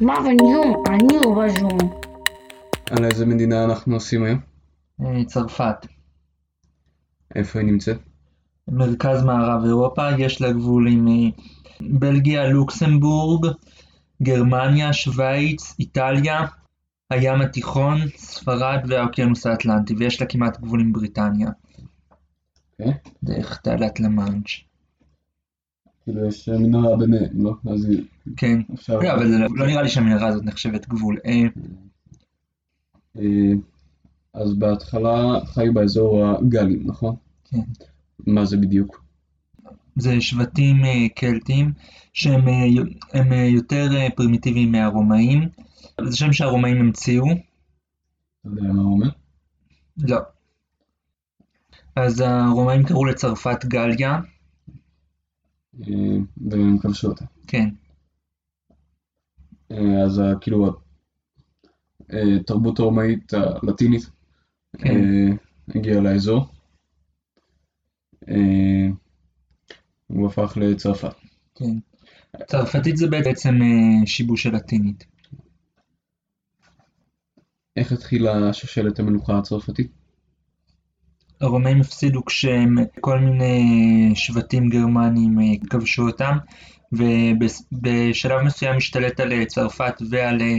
מה אבל זום? אני לא בזום. על איזה מדינה אנחנו עושים היום? אה, צרפת. איפה היא נמצאת? מרכז מערב אירופה, יש לה גבול עם אה, בלגיה, לוקסמבורג, גרמניה, שווייץ, איטליה, הים התיכון, ספרד והאוקיינוס האטלנטי, ויש לה כמעט גבול עם בריטניה. אוקיי. דרך תעלת למאנץ'. כאילו יש מנהרה ביניהם, לא? אז היא- כן. אפשר... לא, אבל זה לא- לא נראה לי שהמנהרה הזאת נחשבת גבול. אה, אה, אז בהתחלה חיו באזור הגלים, נכון? כן. מה זה בדיוק? זה שבטים אה, קלטים שהם אה, יו- הם אה, יותר אה, פרימיטיביים מהרומאים. זה שם שהרומאים המציאו. אתה יודע מה הוא אומר? לא. אז הרומאים קראו לצרפת גליה. אה, והם כבשו אותה. כן. אה, אז ה- כאילו התרבות הרומאית הלטינית כן. אה, הגיעה לאזור. אה, הוא הפך לצרפת. כן. צרפתית זה בעצם אה, שיבוש של לטינית. איך התחילה שושלת המלוכה הצרפתית? הרומאים הפסידו כשהם כל מיני שבטים גרמנים אה, כבשו אותם ובשלב מסוים השתלט על אה, צרפת ועל אה,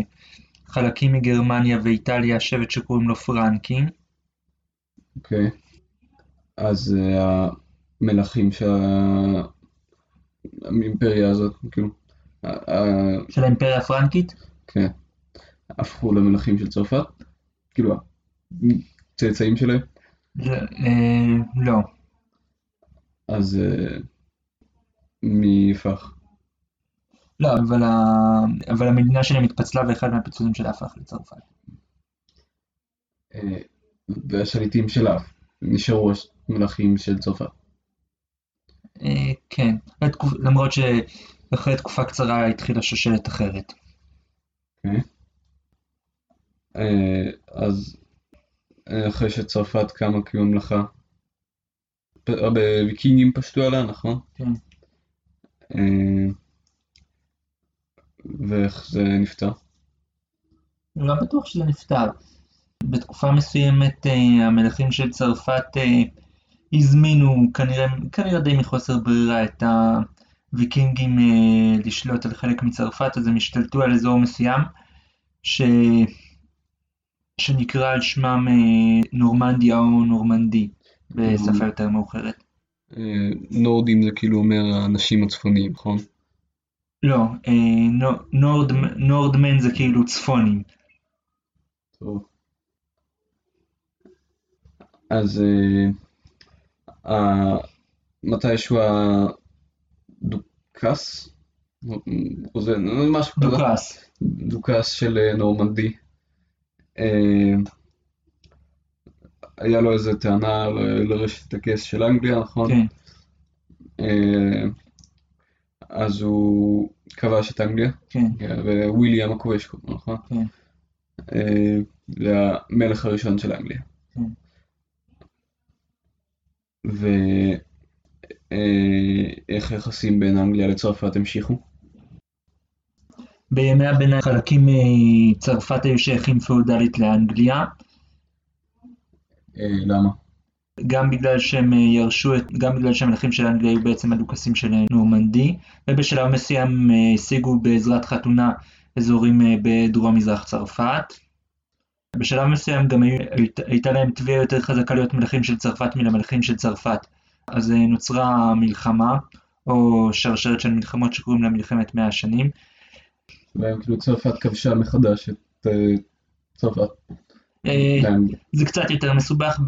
חלקים מגרמניה ואיטליה שבט שקוראים לו פרנקים. אוקיי. אז אה, המלכים של האימפריה הזאת, כאילו, של האימפריה הפרנקית? כן, הפכו למלכים של צרפת? כאילו, צאצאים שלהם? לא, אה, לא. אז אה, מי הפך? לא, אבל, ה... אבל המדינה שלהם התפצלה ואחד מהפיצולים שלה הפך לצרפת. אה, והשליטים שלה נשארו מלכים של צרפת. אה, כן, לתקופ... למרות שאחרי תקופה קצרה התחילה שושלת אחרת. אה, אז אחרי שצרפת קמה כממלכה, הרבה פשטו עליה, נכון? כן. אה, ואיך זה נפתר? לא בטוח שזה נפתר. בתקופה מסוימת אה, המלכים של צרפת אה, הזמינו, כנראה, כנראה די מחוסר ברירה, את הוויקינגים אה, לשלוט על חלק מצרפת, אז הם השתלטו על אזור מסוים ש... שנקרא על שמם אה, נורמנדיה או נורמנדי בשפה יותר מאוחרת. אה, נורדים זה כאילו אומר האנשים הצפוניים, נכון? לא, אה, נו- נורד, נורדמן זה כאילו צפונים. טוב. אז אה, ה- מתישהו הדוכס, משהו דוכס. דוכס של נורמנדי, היה לו איזה טענה ל- לרשת הכס של אנגליה, נכון? כן, אה, אז הוא כבש את אנגליה, כן, וויליאם הכובש קוראים נכון? כן. אה, זה המלך הראשון של אנגליה. כן. ואיך היחסים בין אנגליה לצרפת המשיכו? בימי הביניים חלקים מצרפת היו שייכים פאודלית לאנגליה, אה, למה? גם בגלל שהם אה, ירשו את, גם בגלל שהמלכים של אנגליה היו בעצם הדוכסים של אה, נורמנדי, ובשלב מסוים השיגו בעזרת חתונה אזורים בדרום מזרח צרפת. בשלב מסוים גם היו, היית- הייתה להם תביעה יותר חזקה להיות מלכים של צרפת מלמלכים של צרפת, אז נוצרה מלחמה, או שרשרת של מלחמות שקוראים לה מלחמת מאה השנים. והם כאילו צרפת כבשה מחדש את אה, צרפת. אה, לאנגליה. זה קצת יותר מסובך,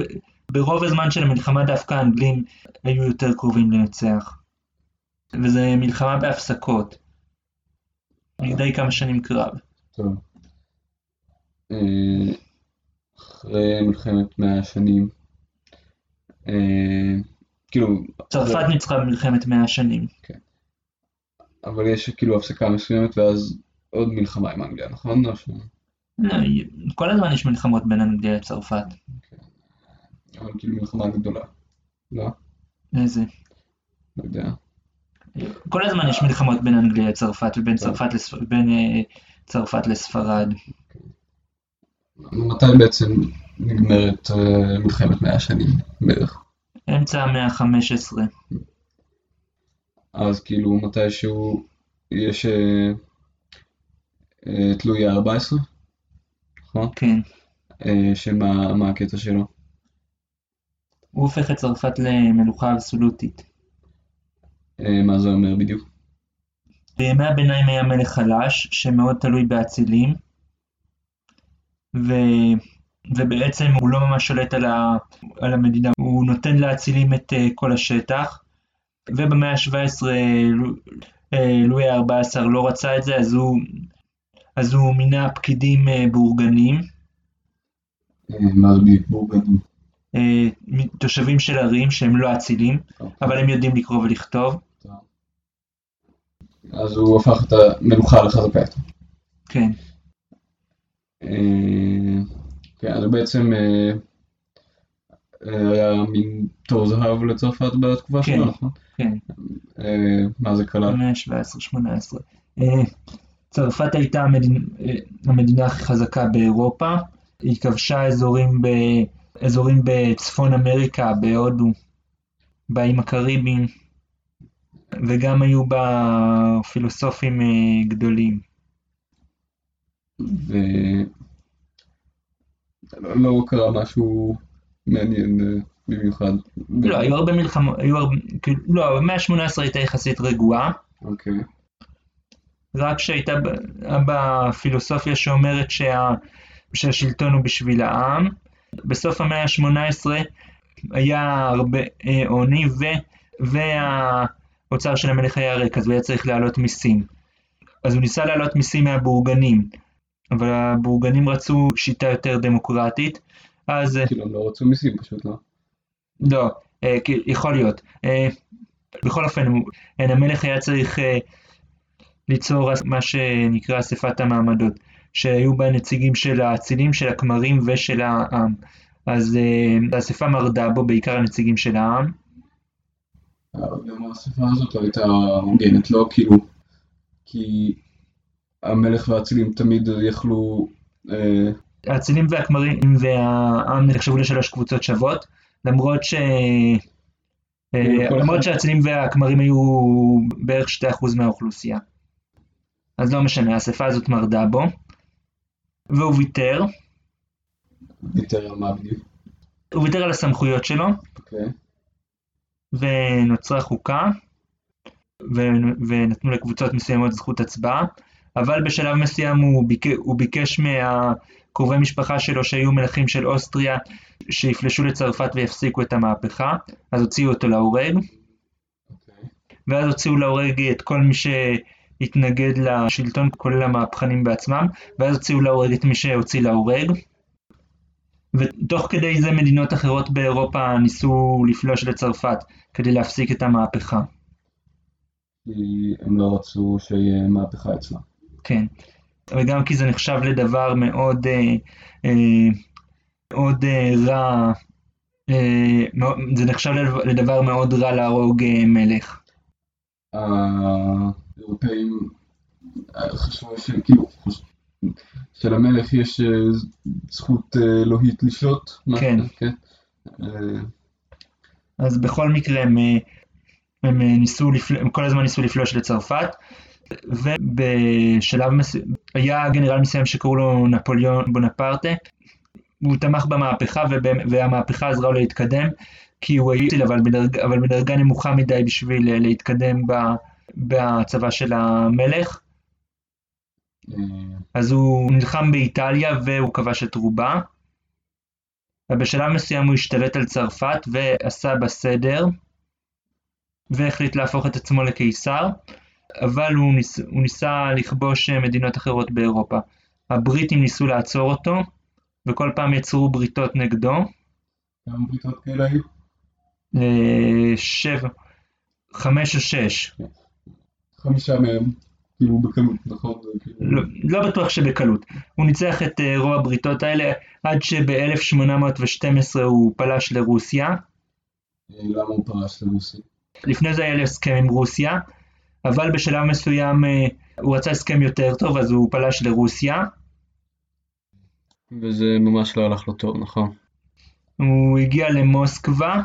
ברוב הזמן של המלחמה דווקא האנגלים היו יותר קרובים לנצח. וזה מלחמה בהפסקות. מדי כמה שנים קרב. טוב. אה, אחרי מלחמת מאה השנים, כאילו, צרפת ניצחה במלחמת מאה השנים. אבל יש כאילו הפסקה מסוימת ואז עוד מלחמה עם אנגליה, נכון? לא, כל הזמן יש מלחמות בין אנגליה לצרפת. אבל כאילו מלחמה גדולה. לא? איזה? לא יודע. כל הזמן יש מלחמות בין אנגליה לצרפת ובין צרפת. בין אה, צרפת לספרד. מתי בעצם נגמרת אה, מלחמת מאה השנים בערך? אמצע המאה ה-15. אז כאילו מתישהו יש אה, את לואי ה-14, נכון? כן. אה, שמה מה הקטע שלו? הוא הופך את צרפת למלוכה אבסולוטית. אה, מה זה אומר בדיוק? בימי הביניים היה מלך חלש, שמאוד תלוי באצילים, ו... ובעצם הוא לא ממש שולט על, ה... על המדינה, הוא נותן לאצילים את כל השטח, ובמאה ה-17 לואי ה-14 לא רצה את זה, אז הוא, אז הוא מינה פקידים uh, בורגנים, אה, מה זה בדיוק בורגנים? uh, תושבים של ערים שהם לא אצילים, אבל הם יודעים לקרוא ולכתוב, אז הוא הפך את המלוכה לחזקה יותר. כן, אה, כן, אז בעצם אה, אה, היה מין תור זהב לצרפת בתקופה כן. שלו, נכון? כן. אה, מה זה כלל? במאה ה-17-18. אה, צרפת הייתה המדינה, המדינה הכי חזקה באירופה, היא כבשה אזורים, ב, אזורים בצפון אמריקה, בהודו, באיים הקריביים, וגם היו בה פילוסופים אה, גדולים. ו... לא קרה משהו מעניין אה, במיוחד. לא, היו הרבה מלחמות, היו הרבה, כאילו, לא, במאה ה-18 הייתה יחסית רגועה, אוקיי. רק שהייתה בפילוסופיה שאומרת שה, שהשלטון הוא בשביל העם. בסוף המאה ה-18 היה הרבה אה, עוני ו, והאוצר של המלך היה ריק, אז הוא היה צריך להעלות מיסים. אז הוא ניסה להעלות מיסים מהבורגנים, אבל הבורגנים רצו שיטה יותר דמוקרטית, אז אה, כאילו הם לא רצו מיסים פשוט, לא? לא, אה, יכול להיות. אה, בכל אופן, אה, המלך היה צריך ליצור מה שנקרא אספת המעמדות, שהיו בה נציגים של האצילים, של הכמרים ושל העם. אז אה, האספה מרדה בו, בעיקר הנציגים של העם. גם האספה הזאת לא הייתה הוגנת, לא כאילו, כי המלך והאצילים תמיד יכלו, אה, האצילים והכמרים והעם נחשבו לשלוש קבוצות שוות, למרות ש... אה, למרות שהאצילים והכמרים היו בערך 2% מהאוכלוסייה. אז לא משנה, האספה הזאת מרדה בו, והוא ויתר, ויתר על מה בדיוק, הוא ויתר על הסמכויות שלו, אוקיי, ונוצרה חוקה, ו- ונתנו לקבוצות מסוימות זכות הצבעה, אבל בשלב מסוים הוא, ביק... הוא ביקש מהקרובי משפחה שלו שהיו מלכים של אוסטריה שיפלשו לצרפת ויפסיקו את המהפכה, אז הוציאו אותו להורג, אוקיי, ואז הוציאו להורג את כל מי שהתנגד לשלטון, כולל המהפכנים בעצמם, ואז הוציאו להורג את מי שהוציא להורג. ותוך כדי זה מדינות אחרות באירופה ניסו לפלוש לצרפת כדי להפסיק את המהפכה. כי הם לא רצו שיהיה מהפכה אצלם. כן. וגם כי זה נחשב לדבר מאוד, אה, אה, מאוד אה, רע, אה, זה נחשב לדבר- לדבר מאוד רע להרוג אה, מלך. האירופאים אה, חשבו שכאילו, שלמלך יש אה, זכות אה, אלוהית לשלוט, כן. כן. אז בכל מקרה הם, הם, ניסו, לפל... הם כל הזמן ניסו לפלוש לצרפת, ובשלב מסוים, היה גנרל מסוים שקראו לו נפוליאון בונפרטה, הוא תמך במהפכה והמהפכה עזרה לו להתקדם, כי הוא היה, אבל בדרג, אבל בדרגה נמוכה מדי בשביל להתקדם ב, בצבא של המלך, אה, אז הוא נלחם באיטליה והוא כבש את רובה. ובשלב מסוים הוא השתלט על צרפת ועשה בה סדר, והחליט להפוך את עצמו לקיסר, אבל הוא, ניס, הוא ניסה לכבוש אה, מדינות אחרות באירופה. הבריטים ניסו לעצור אותו, וכל פעם יצרו בריתות נגדו. כמה בריתות כאלה היו? אה, שבע, חמש או שש. חמישה מהם, כאילו בקלות, נכון? לא, לא בטוח שבקלות. הוא ניצח את אה, רוב הבריתות האלה עד שב-1812 הוא פלש לרוסיה. אה, למה הוא פרש לרוסיה? לפני זה היה לו הסכם עם רוסיה, אבל בשלב מסוים אה, הוא רצה הסכם יותר טוב, אז הוא פלש לרוסיה. וזה ממש לא הלך לו טוב, נכון? הוא הגיע למוסקבה,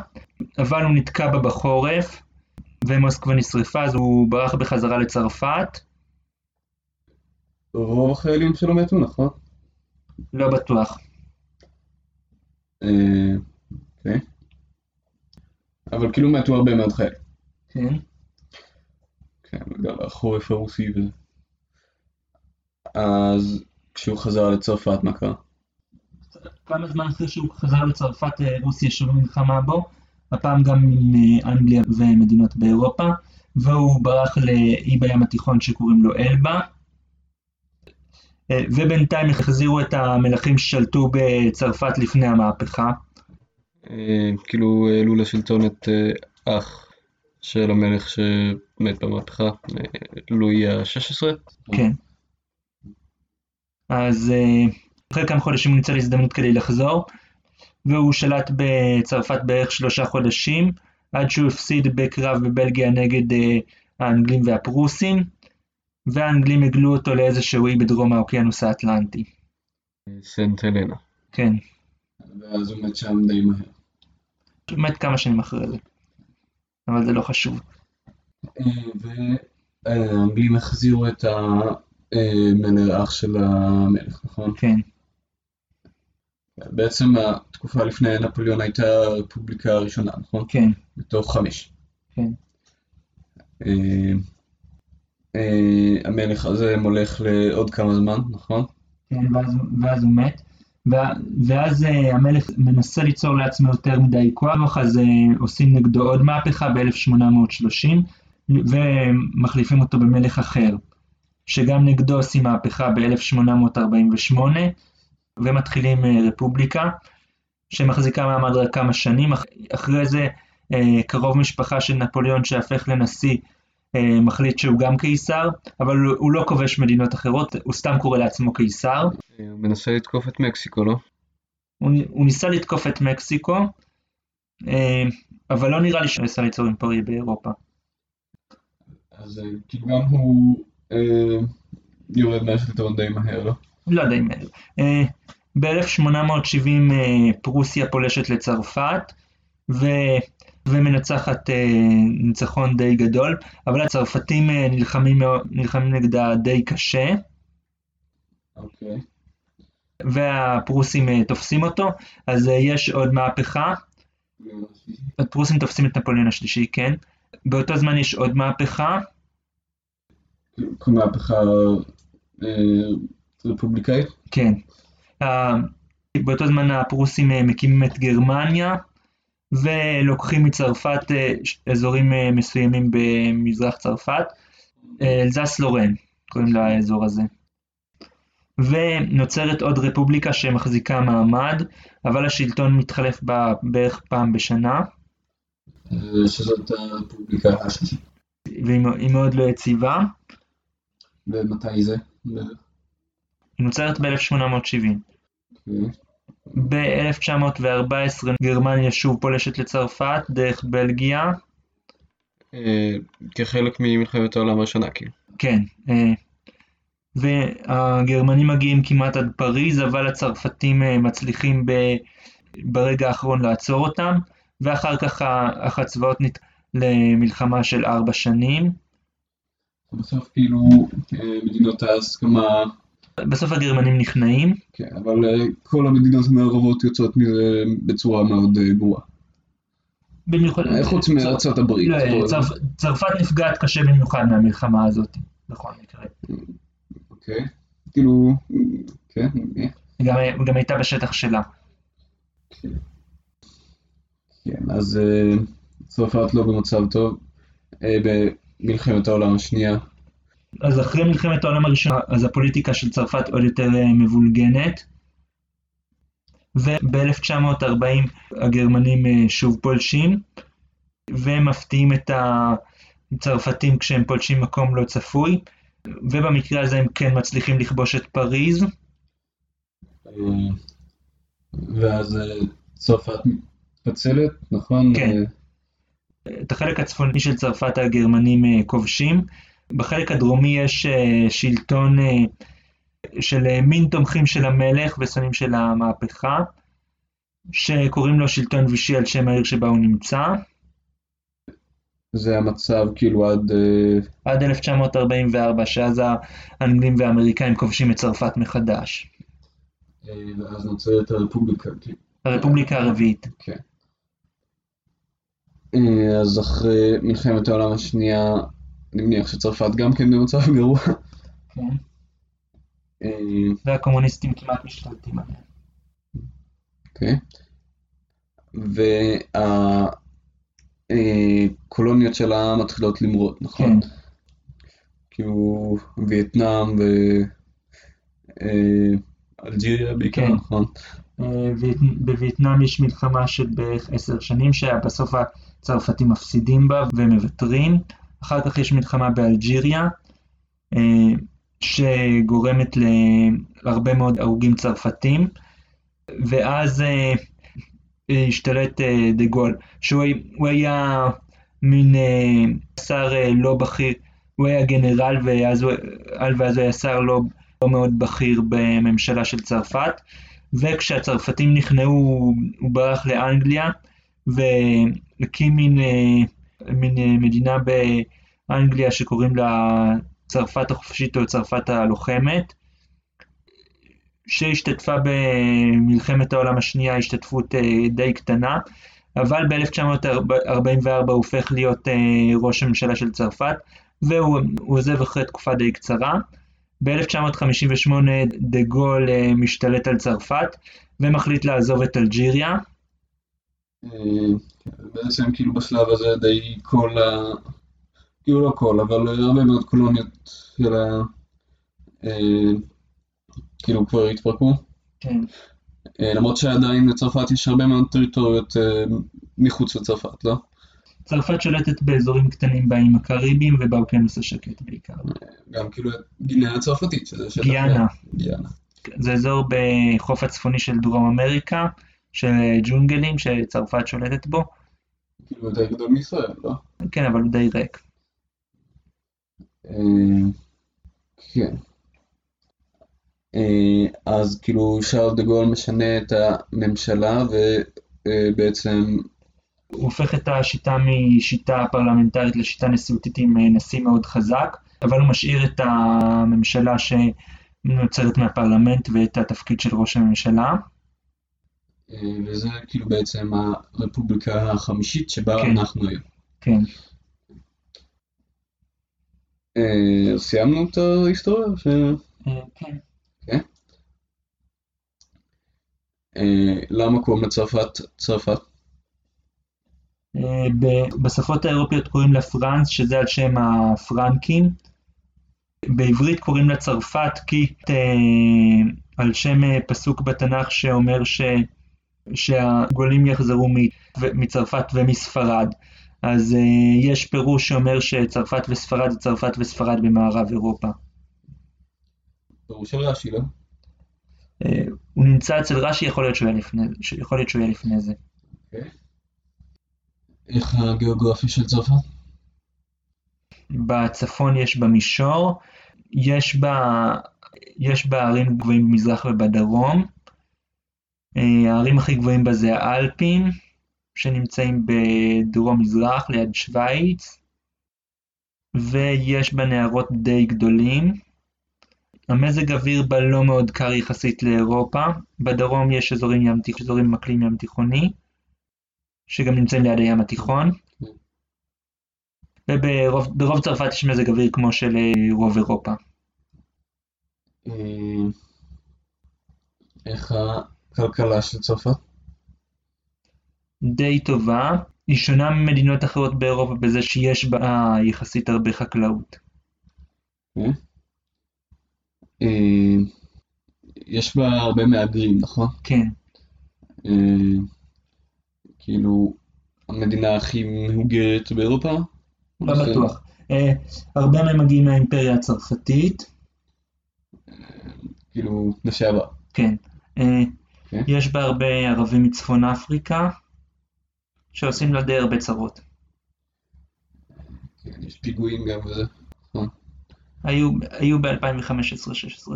אבל הוא נתקע בה בחורף, ומוסקבה נשרפה, אז הוא ברח בחזרה לצרפת. רוב החיילים שלו מתו, נכון? לא בטוח. אה, אוקיי. אבל כאילו מתו הרבה מאוד חיילים. כן. כן, בגלל החורף הרוסי וזה. אז כשהוא חזר לצרפת, מה קרה? כמה זמן אחרי שהוא חזר לצרפת, אה, רוסיה שוב נלחמה בו, הפעם גם עם אנגליה ומדינות באירופה, והוא ברח לאי בים התיכון שקוראים לו אלבה. אה, ובינתיים החזירו את המלכים ששלטו בצרפת לפני המהפכה. אה, כאילו העלו לשלטון את אה, אח של המלך שמת במהפכה, לואי ה-16. כן. אז אחרי כמה חודשים הוא ניצל הזדמנות כדי לחזור, והוא שלט בצרפת בערך שלושה חודשים, עד שהוא הפסיד בקרב בבלגיה נגד אה, האנגלים והפרוסים, והאנגלים הגלו אותו לאיזשהו אי בדרום האוקיינוס האטלנטי. סנט הלנה. כן, ואז הוא מת שם די מהר. הוא מת כמה שנים אחרי זה, אבל זה לא חשוב. והאנגלים החזירו את המלך אח של המלך, נכון? כן, בעצם התקופה לפני נפוליאון הייתה הרפובליקה הראשונה, נכון? כן, מתוך חמש. כן. אה, אה, המלך הזה מולך לעוד כמה זמן, נכון? כן, ואז, ואז הוא מת. ואז uh, המלך מנסה ליצור לעצמו יותר מדי כוח, אז עושים נגדו עוד מהפכה ב-1830, ומחליפים אותו במלך אחר, שגם נגדו עושים מהפכה ב-1848, ומתחילים uh, רפובליקה, שמחזיקה מעמד רק כמה שנים. אח- אחרי זה uh, קרוב משפחה של נפוליאון שהפך לנשיא, uh, מחליט שהוא גם קיסר, אבל הוא, לא כובש מדינות אחרות, הוא סתם קורא לעצמו קיסר. אה, הוא מנסה לתקוף את מקסיקו, לא? הוא, הוא ניסה לתקוף את מקסיקו, אה, אבל לא נראה לי שהוא ניסה ליצור אימפריה באירופה. אז אה, כאילו גם הוא אה, יורד מהשלטון די מהר, לא? לא יודע אם... אה, ב-1870 אה, פרוסיה פולשת לצרפת, ו... ומנצחת אה, ניצחון די גדול, אבל הצרפתים נלחמים, נלחמים נגדה די קשה, אוקיי. והפרוסים תופסים אותו, אז יש עוד מהפכה, הפרוסים תופסים את נפוליאון השלישי, כן? באותו זמן יש עוד מהפכה, מהפכה רפובליקאית? כן. אה, באותו זמן הפרוסים אה, מקימים את גרמניה ולוקחים מצרפת אה, אזורים מסוימים במזרח צרפת, אלזס לורן קוראים לאזור הזה. ונוצרת עוד רפובליקה שמחזיקה מעמד, אבל השלטון מתחלף בה בערך פעם בשנה, שזאת הרפובליקה השלישית. והיא מאוד לא יציבה. ומתי זה? בערך? היא נוצרת ב-1870. אוקיי. ב-1914 גרמניה שוב פולשת לצרפת דרך בלגיה, אה, כחלק ממלחמת העולם הראשונה, כאילו. כן, אה, והגרמנים מגיעים כמעט עד פריז, אבל הצרפתים אה, מצליחים ב- ברגע האחרון לעצור אותם, ואחר כך אך הצבאות נת... למלחמה של ארבע שנים. בסוף כאילו אה, מדינות ההסכמה, בסוף הגרמנים נכנעים, כן, אבל אה, כל המדינות המערבות יוצאות מזה בצורה מאוד אה, גרועה. במיוחד... אה, חוץ מארצות הברית. לא. צרפת נפגעת קשה במיוחד מהמלחמה הזאת, בכל מקרה. אוקיי. כאילו, כן, אה, היא גם, הייתה בשטח שלה. כן, אז אה, צרפת לא במצב טוב. אה, במלחמת העולם השנייה, אז אחרי מלחמת העולם הראשונה, אז הפוליטיקה של צרפת עוד יותר אה, מבולגנת. וב-1940 הגרמנים אה, שוב פולשים, ומפתיעים את הצרפתים כשהם פולשים מקום לא צפוי, ובמקרה הזה הם כן מצליחים לכבוש את פריז, אה, ואז צרפת מתפצלת, נכון? כן. את החלק הצפוני של צרפת הגרמנים כובשים. בחלק הדרומי יש אה, שלטון אה, של אה, מין תומכים של המלך ושונאים של המהפכה, שקוראים לו שלטון וישי על שם העיר שבה הוא נמצא. זה המצב כאילו עד... עד 1944, שאז האנגלים והאמריקאים כובשים את צרפת מחדש. ואז נוצרת הרפובליקה. כאילו. הרפובליקה הרביעית. כן. אז אחרי מלחמת העולם השנייה, אני מניח שצרפת גם כן במצב גרוע. כן. אה, והקומוניסטים כמעט משתלטים עליהם. אוקיי. והקולוניות שלה מתחילות למרוד, נכון? כן. כאילו וייטנאם ואלג'יריה בעיקר, כן. נכון? אה, וייט- בווייטנאם יש מלחמה של בערך עשר שנים, שבסוף הצרפתים מפסידים בה ומוותרים. אחר כך יש מלחמה באלג'יריה, אה, שגורמת להרבה מאוד הרוגים צרפתים, ואז אה, השתלט אה, דה גול, שהוא הוא היה מין שר לא בכיר, הוא היה גנרל ואז הוא ואז הוא היה שר לא, לא מאוד בכיר בממשלה של צרפת, וכשהצרפתים נכנעו הוא ברח לאנגליה והקים מין, מין אה, מדינה באנגליה שקוראים לה צרפת החופשית או צרפת הלוחמת, שהשתתפה במלחמת העולם השנייה השתתפות אה, די קטנה, אבל ב-1944 הוא הופך להיות אה, ראש הממשלה של צרפת, והוא הוא עוזב אחרי תקופה די קצרה. ב-1958 דה גול משתלט על צרפת ומחליט לעזוב את אלג'יריה. אה, בעצם כאילו בשלב הזה די כל ה... כאילו לא כל, אבל הרבה מאוד קולוניות של ה... אה, כאילו כבר התפרקו. כן. אה, למרות שעדיין לצרפת יש הרבה מאוד טריטוריות מחוץ לצרפת, לא? צרפת שולטת באזורים קטנים באיים הקריביים ובאוקיינוס השקט בעיקר. גם כאילו גיאנה הצרפתית, שזה שטח... גיאנה. גיאנה. זה אזור בחוף הצפוני של דרום אמריקה, של ג'ונגלים שצרפת שולטת בו. כאילו יותר גדול מישראל, לא? כן, אבל הוא די ריק. אה, כן. אה, אז כאילו שארל דה גול משנה את הממשלה ובעצם הוא הופך את השיטה משיטה פרלמנטרית לשיטה נשיאותית עם אה, נשיא מאוד חזק, אבל הוא משאיר את הממשלה שנוצרת מהפרלמנט ואת התפקיד של ראש הממשלה. אה, וזה כאילו בעצם הרפובליקה החמישית שבה כן. אנחנו היום. כן. אה, סיימנו את ההיסטוריה? ש... אה, כן. אה, למה קוראים לצרפת צרפת? בשפות האירופיות קוראים לה פרנס, שזה על שם הפרנקים. בעברית קוראים לה צרפת כי על שם פסוק בתנ"ך שאומר ש, שהגולים יחזרו מצרפת ומספרד. אז אה, יש פירוש שאומר שצרפת וספרד זה צרפת וספרד במערב אירופה. פירוש של רש"י, לא? אה, הוא נמצא אצל רש"י, יכול להיות שהוא היה לפני, יכול להיות שהוא היה לפני זה. איך הגיאוגרפיה של צרפת? בצפון יש בה מישור, יש בה, יש בה ערים גבוהים במזרח ובדרום. אה, הערים הכי גבוהים בה זה האלפים, שנמצאים בדרום מזרח ליד שווייץ, ויש בה נהרות די גדולים. המזג אוויר בה לא מאוד קר יחסית לאירופה, בדרום יש אזורים, ים, תיכ- אזורים עם אקלים ים תיכוני, שגם נמצאים ליד הים התיכון. וברוב ברוב צרפת יש מזג אוויר כמו של אה, רוב אירופה. אה, איך הכלכלה של צרפת? די טובה, היא שונה ממדינות אחרות באירופה בזה שיש בה יחסית הרבה חקלאות. אה, יש בה הרבה מהגרים, נכון? כן, אה, כאילו, המדינה הכי מהוגרת באירופה? לא בטוח. אה, הרבה מהם מגיעים מהאימפריה הצרפתית, כאילו, לשעבר. כן. אה, כן. יש בה הרבה ערבים מצפון אפריקה, שעושים לה די הרבה צרות. כן, יש פיגועים גם וזה. נכון. היו, היו ב-2015-2016,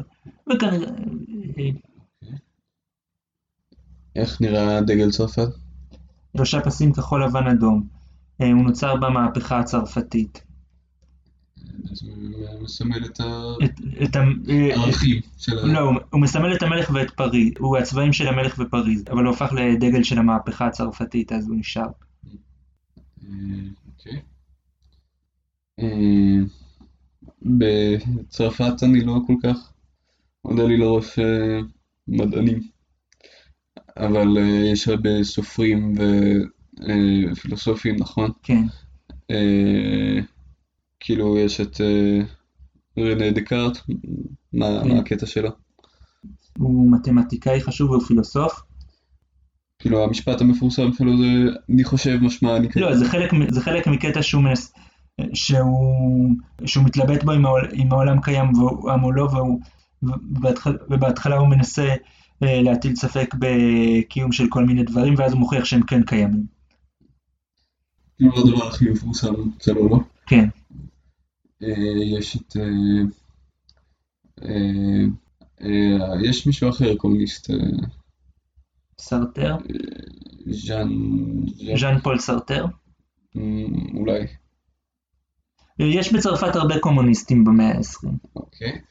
וכנראה... אה, איך נראה דגל צרפת? שלושה פסים כחול לבן אדום. אה, הוא נוצר במהפכה הצרפתית. מסמל את את, את, ה- אה, הערכים של ה... לא, הוא- מסמל את המלך ואת פריז, הוא הצבעים של המלך ופריז, אבל הוא הפך לדגל של המהפכה הצרפתית, אז הוא נשאר. אה, אוקיי. אה, בצרפת אני לא כל כך עולה לי לראש אה, מדענים, אבל אה, יש הרבה סופרים ופילוסופים, נכון? כן, אה, כאילו יש את אה, רנה דקארט, מה כן. מה הקטע שלו? הוא מתמטיקאי חשוב והוא פילוסוף. כאילו המשפט המפורסם שלו זה אני חושב משמע אני לא, זה חלק, זה חלק מקטע שהוא מנס... שהוא, שהוא מתלבט בו אם, העול, אם העולם קיים והעם או לא, והוא, ובהתחלה, ובהתחלה הוא מנסה אה, להטיל ספק בקיום של כל מיני דברים, ואז הוא מוכיח שהם כן קיימים. כאילו הדבר הכי מפורסם אצלו, לא? כן, יש את... אה, אה, אה, יש מישהו אחר קומוניסט, אה, סרטר, ז'אן... ז'אן פול סרטר. אולי, יש בצרפת הרבה קומוניסטים במאה ה-20. אוקיי.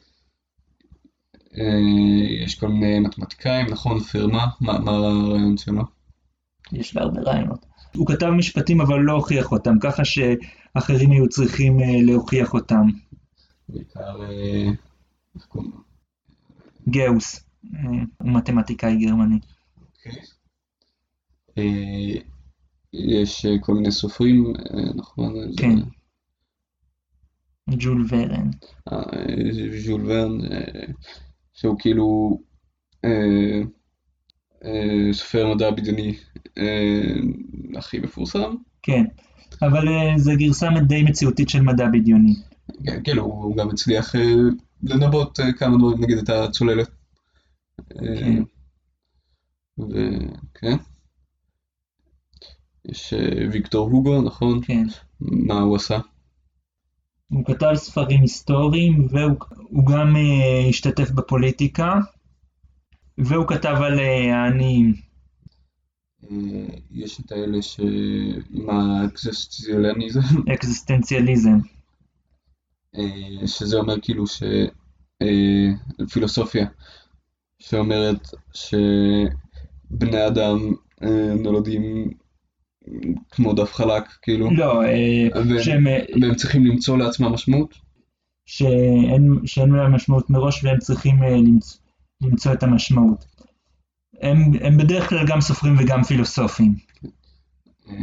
אה, יש כל מיני מתמטיקאים, נכון, פרמה, מה מה הרעיון שלו? יש לה הרבה רעיונות. הוא כתב משפטים אבל לא הוכיח אותם, ככה שאחרים היו צריכים אה, להוכיח אותם. בעיקר... אה? גאוס, אה, הוא מתמטיקאי גרמני. אוקיי. יש כל מיני סופרים, נכון? כן. ג'ול ורן. ז'ול ורן, שהוא כאילו סופר מדע בדיוני הכי מפורסם. כן, אבל אה, זה גרסה די מציאותית של מדע בדיוני. כן, כאילו, הוא גם הצליח אה, לנבא אה, כמה דברים, נגיד את הצוללת. כן. וכן. יש ויקטור הוגו, נכון? כן. מה הוא עשה? הוא כתב ספרים היסטוריים והוא הוא גם השתתף בפוליטיקה והוא כתב על העניים. יש את האלה ש... עם האקזיסטנציאליזם, אקזיסטנציאליזם. אה, שזה אומר כאילו ש... אה, פילוסופיה, שאומרת שבני אדם אה, נולדים כמו דף חלק, כאילו, לא, אה, ו- שהם, והם צריכים למצוא לעצמם משמעות. שאין, שאין להם משמעות מראש והם צריכים למצוא, למצוא את המשמעות. הם, הם בדרך כלל גם סופרים וגם פילוסופים, אה,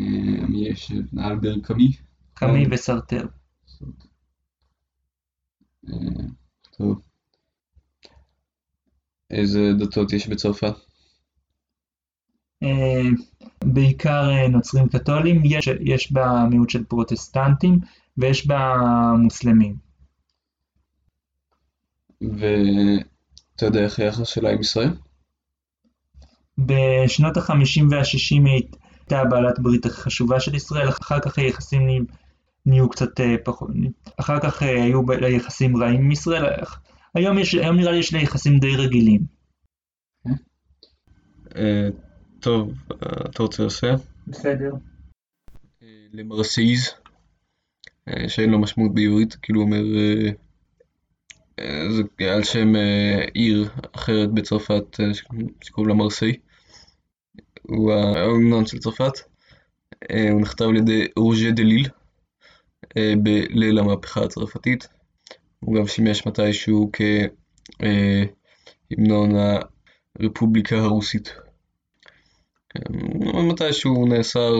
יש את אלבר קאמי. קאמי כן. וסרטר. אה, טוב. איזה דתות יש בצרפת? אה, בעיקר נוצרים קתולים, יש, יש בה מיעוט של פרוטסטנטים ויש בה מוסלמים. ואתה יודע איך היחס שלה עם ישראל? בשנות החמישים והשישים היא הייתה בעלת ברית החשובה של ישראל, אחר כך היחסים נהיו, נהיו קצת אה, פחות, אחר כך אה, היו יחסים רעים עם ישראל, היום, יש, היום נראה לי יש לה יחסים די רגילים. אה, טוב, אתה רוצה לסיים? בסדר. למרסייז, אה, שאין לו משמעות בעברית, כאילו אומר, זה על שם עיר אחרת בצרפת שקוראים לה מרסיי, הוא ההמנון של צרפת, אה, הוא נכתב על ידי רוז'ה דליל אה, בליל המהפכה הצרפתית, הוא גם שימש מתישהו כהמנון הרפובליקה הרוסית. כן, מתישהו הוא נאסר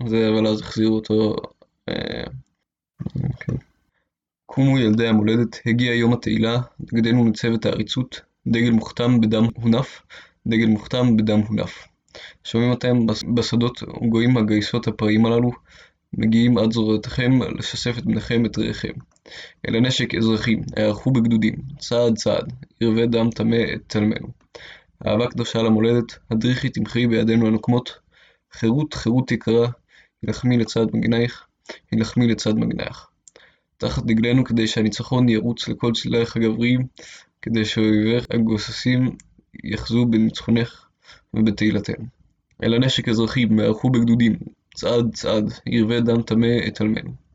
לזה, אבל אז החזירו אותו. אה, כן. קומו ילדי המולדת, הגיע יום התהילה, נגדנו ניצבת העריצות, דגל מוכתם בדם הונף, דגל מוכתם בדם הונף. שומעים אתם בש- בשדות גויים הגייסות הפראים הללו, מגיעים עד זרועותיכם לשסף את בניכם את רעיכם. אל הנשק אזרחים, הערכו בגדודים, צעד צעד, ירווה דם טמא את צלמנו. אהבה קדושה למולדת, הדריכי תמחי בידינו הנוקמות, חירות חירות יקרה, הילחמי לצד מגנייך, הילחמי לצד מגנח. תחת דגלנו כדי שהניצחון ירוץ לכל צלילייך הגבריים, כדי שאויביך הגוססים יחזו בניצחונך ובתהילתנו. אל הנשק אזרחים, מהלכו בגדודים, צעד צעד, ירווה דם טמא את עלמנו.